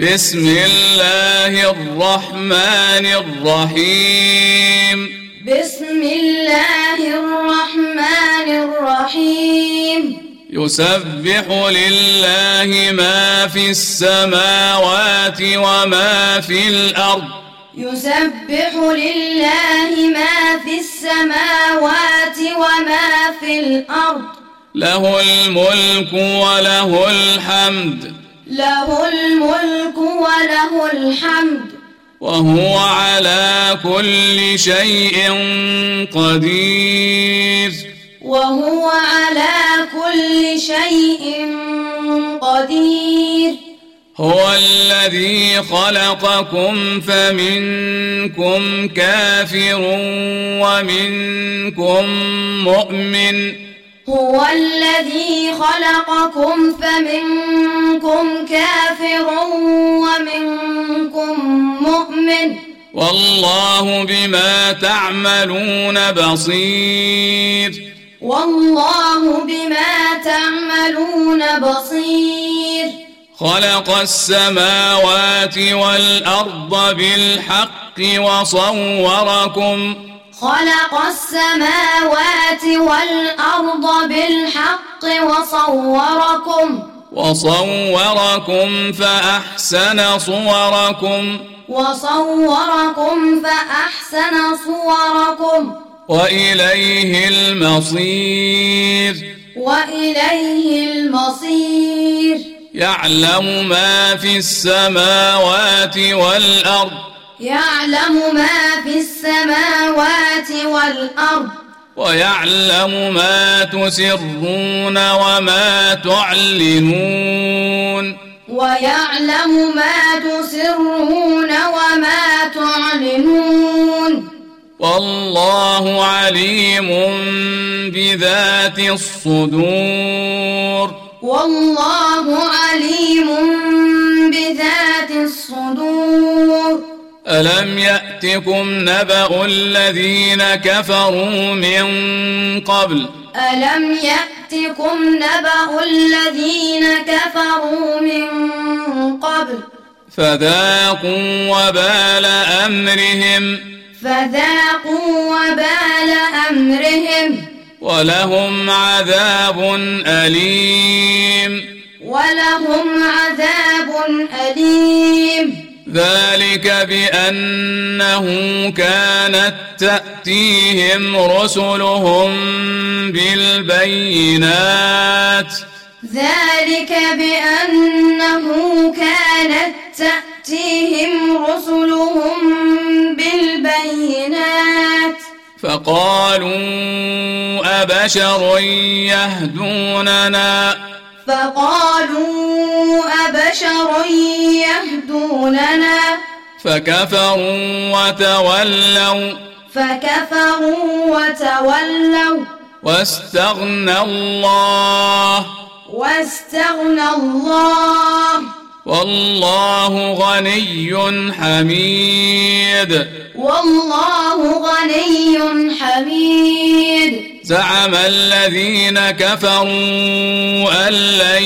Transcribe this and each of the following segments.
بسم الله الرحمن الرحيم. بسم الله الرحمن الرحيم. يسبح لله ما في السماوات وما في الأرض. يسبح لله ما في السماوات وما في الأرض. له الملك وله الحمد. له الملك وله الحمد. وهو على كل شيء قدير. وهو على كل شيء قدير. هو الذي خلقكم فمنكم كافر ومنكم مؤمن. هو الذي خلقكم فمنكم كافر ومنكم مؤمن. والله بما تعملون بصير. والله بما تعملون بصير. خلق السماوات والأرض بالحق وصوركم خلق السماوات والأرض بالحق وصوركم. وصوركم فأحسن صوركم. وصوركم فأحسن صوركم. وإليه المصير. وإليه المصير. يعلم ما في السماوات والأرض. يعلم ما في السماوات والأرض. ويعلم ما تسرون وما تعلنون. ويعلم ما تسرون وما تعلنون. والله عليم بذات الصدور. والله عليم ألم يأتكم نبأ الذين كفروا من قبل؟ ألم يأتكم نبأ الذين كفروا من قبل؟ فذاقوا وبال أمرهم. فذاقوا وبال أمرهم. ولهم عذاب أليم. ولهم عذاب أليم. ذلك بأنه كانت تأتيهم رسلهم بالبينات. ذلك بأنه كانت تأتيهم رسلهم بالبينات. فقالوا أبشر يهدوننا فقالوا أبشر يهدوننا. فكفروا وتولوا. فكفروا وتولوا. واستغنى الله. واستغنى الله. والله غني حميد. والله غني حميد. زعم الذين كفروا أن لن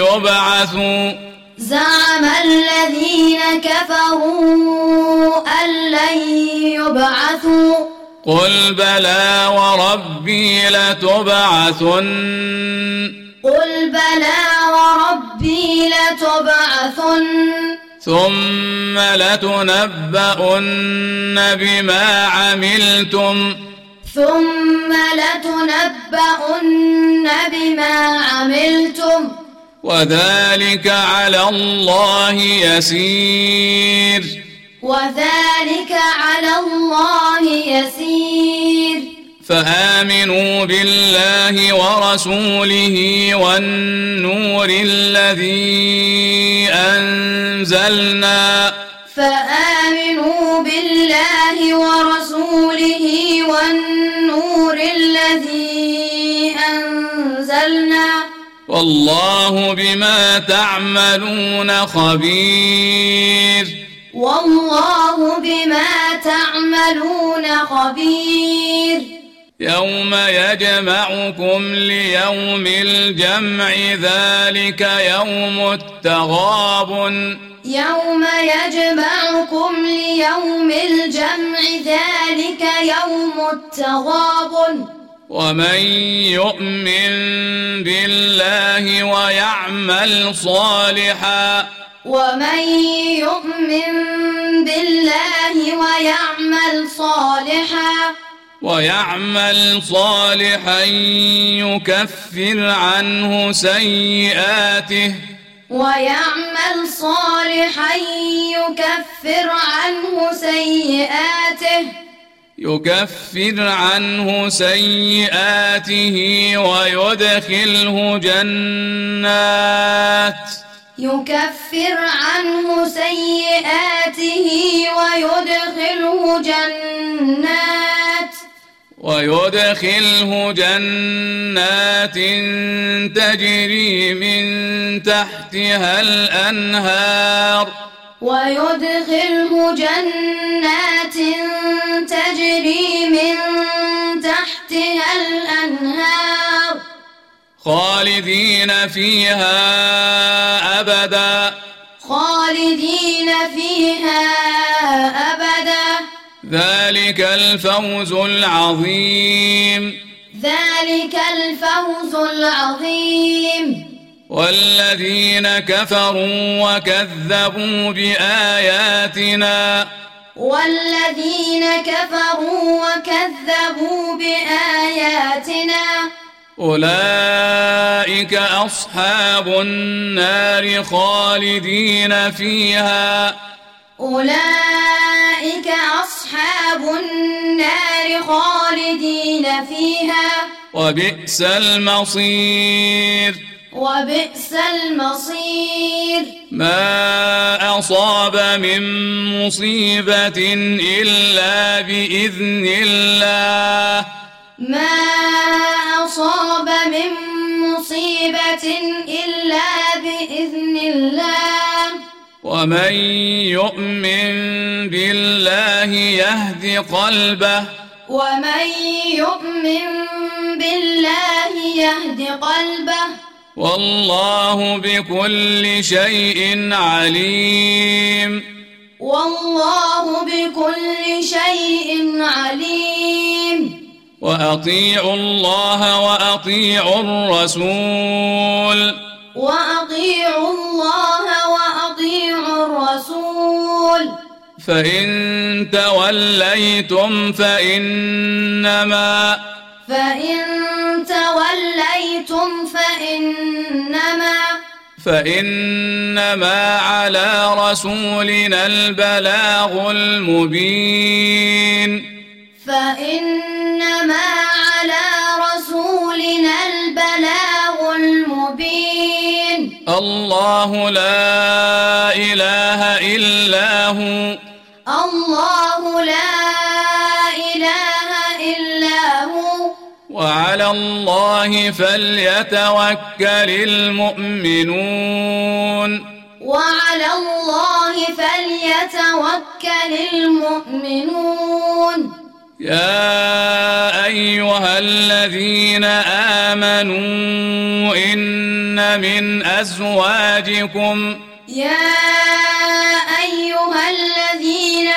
يبعثوا. زعم الذين كفروا أن لن يبعثوا. قل بلى وربي لتبعثن. قل بلى وربي لتبعثن. ثم لتنبؤن بما عملتم. ثم لتنبؤن بما عملتم. وذلك على الله يسير. وذلك على الله يسير. فآمنوا بالله ورسوله والنور الذي أنزلنا. فآمنوا بالله ورسوله والله بما تعملون خبير. والله بما تعملون خبير. يوم يجمعكم ليوم الجمع ذلك يوم التغابن يوم يجمعكم ليوم الجمع ذلك يوم التغابن ومن يؤمن بالله ويعمل صالحا ومن يؤمن بالله ويعمل صالحا ويعمل صالحا يكفر عنه سيئاته ويعمل صالحا يكفر عنه سيئاته يكفر عنه سيئاته ويدخله جنات. يكفر عنه سيئاته ويدخله جنات. ويدخله جنات تجري من تحتها الأنهار. ويدخله جنات تجري من تحتها الأنهار خالدين فيها أبدا. خالدين فيها أبدا. ذلك الفوز العظيم. ذلك الفوز العظيم. والذين كفروا وكذبوا بآياتنا والذين كفروا وكذبوا بآياتنا أولئك أصحاب النار خالدين فيها. أولئك أصحاب النار خالدين فيها. وبئس المصير. وبئس المصير. ما أصاب من مصيبة إلا بإذن الله. ما أصاب من مصيبة إلا بإذن الله. ومن يؤمن بالله يهد قلبه. ومن يؤمن بالله يهد قلبه. والله بكل شيء عليم. والله بكل شيء عليم. وأطيعوا الله وأطيعوا الرسول. وأطيعوا الله وأطيعوا الرسول. فإن توليتم فإنما فإن توليتم فإنما فإنما على رسولنا البلاغ المبين. فإنما على رسولنا البلاغ المبين. الله لا إله إلا هو. الله الله فليتوكل المؤمنون. وعلى الله فليتوكل المؤمنون. يا أيها الذين آمنوا إن من أزواجكم. يا أيها الذين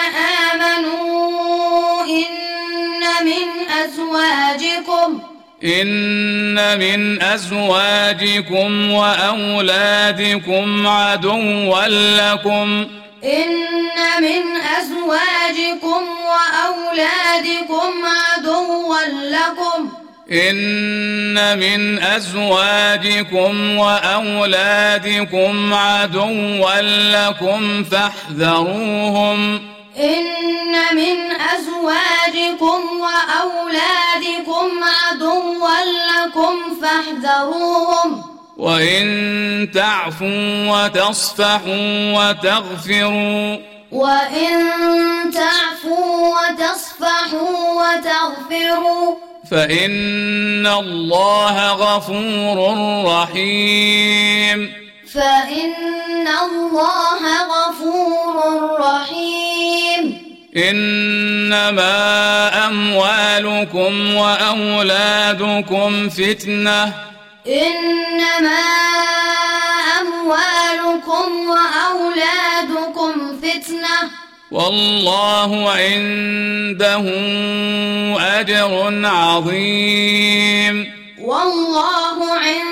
آمنوا إن من أزواجكم. إن من أزواجكم وأولادكم عدوا لكم. إن من أزواجكم وأولادكم عدوا لكم. إن من أزواجكم وأولادكم عدوا لكم فاحذروهم. إن من أزواجكم وأولادكم عدوا لكم فاحذروهم. وإن تعفوا وتصفحوا وتغفروا. وإن تعفوا وتصفحوا وتغفروا. فإن الله غفور رحيم. فإن الله غفور رحيم. إنما أموالكم وأولادكم فتنة. إنما أموالكم وأولادكم فتنة. والله عنده أجر عظيم. والله عنده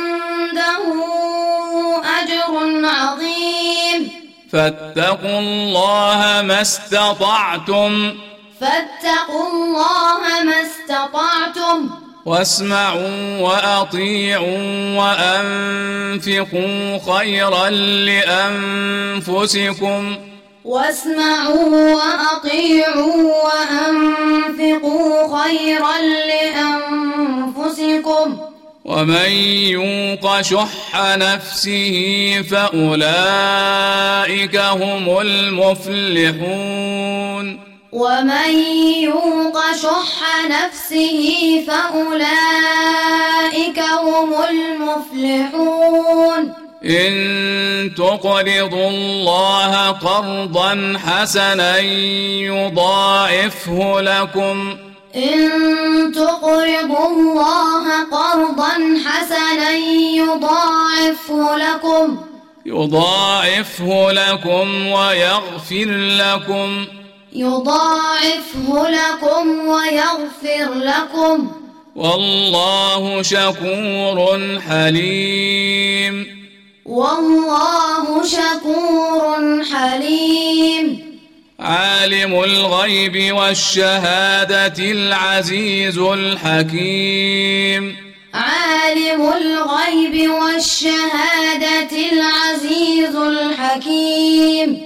فاتقوا الله ما استطعتم. فاتقوا الله ما استطعتم. واسمعوا وأطيعوا وأنفقوا خيرا لأنفسكم. واسمعوا وأطيعوا وأنفقوا خيرا لأنفسكم. ومن يوق شح نفسه فأولئك هم المفلحون. ومن يوق شح نفسه فأولئك هم المفلحون. إن تقرضوا الله قرضا حسنا يضاعفه لكم إن تقرضوا الله قرضا حسنا يضاعفه لكم يضاعفه لكم ويغفر لكم. يضاعفه لكم ويغفر لكم. والله شكور حليم. والله شكور حليم. عالم الغيب والشهادة العزيز الحكيم. عالم الغيب والشهادة العزيز الحكيم.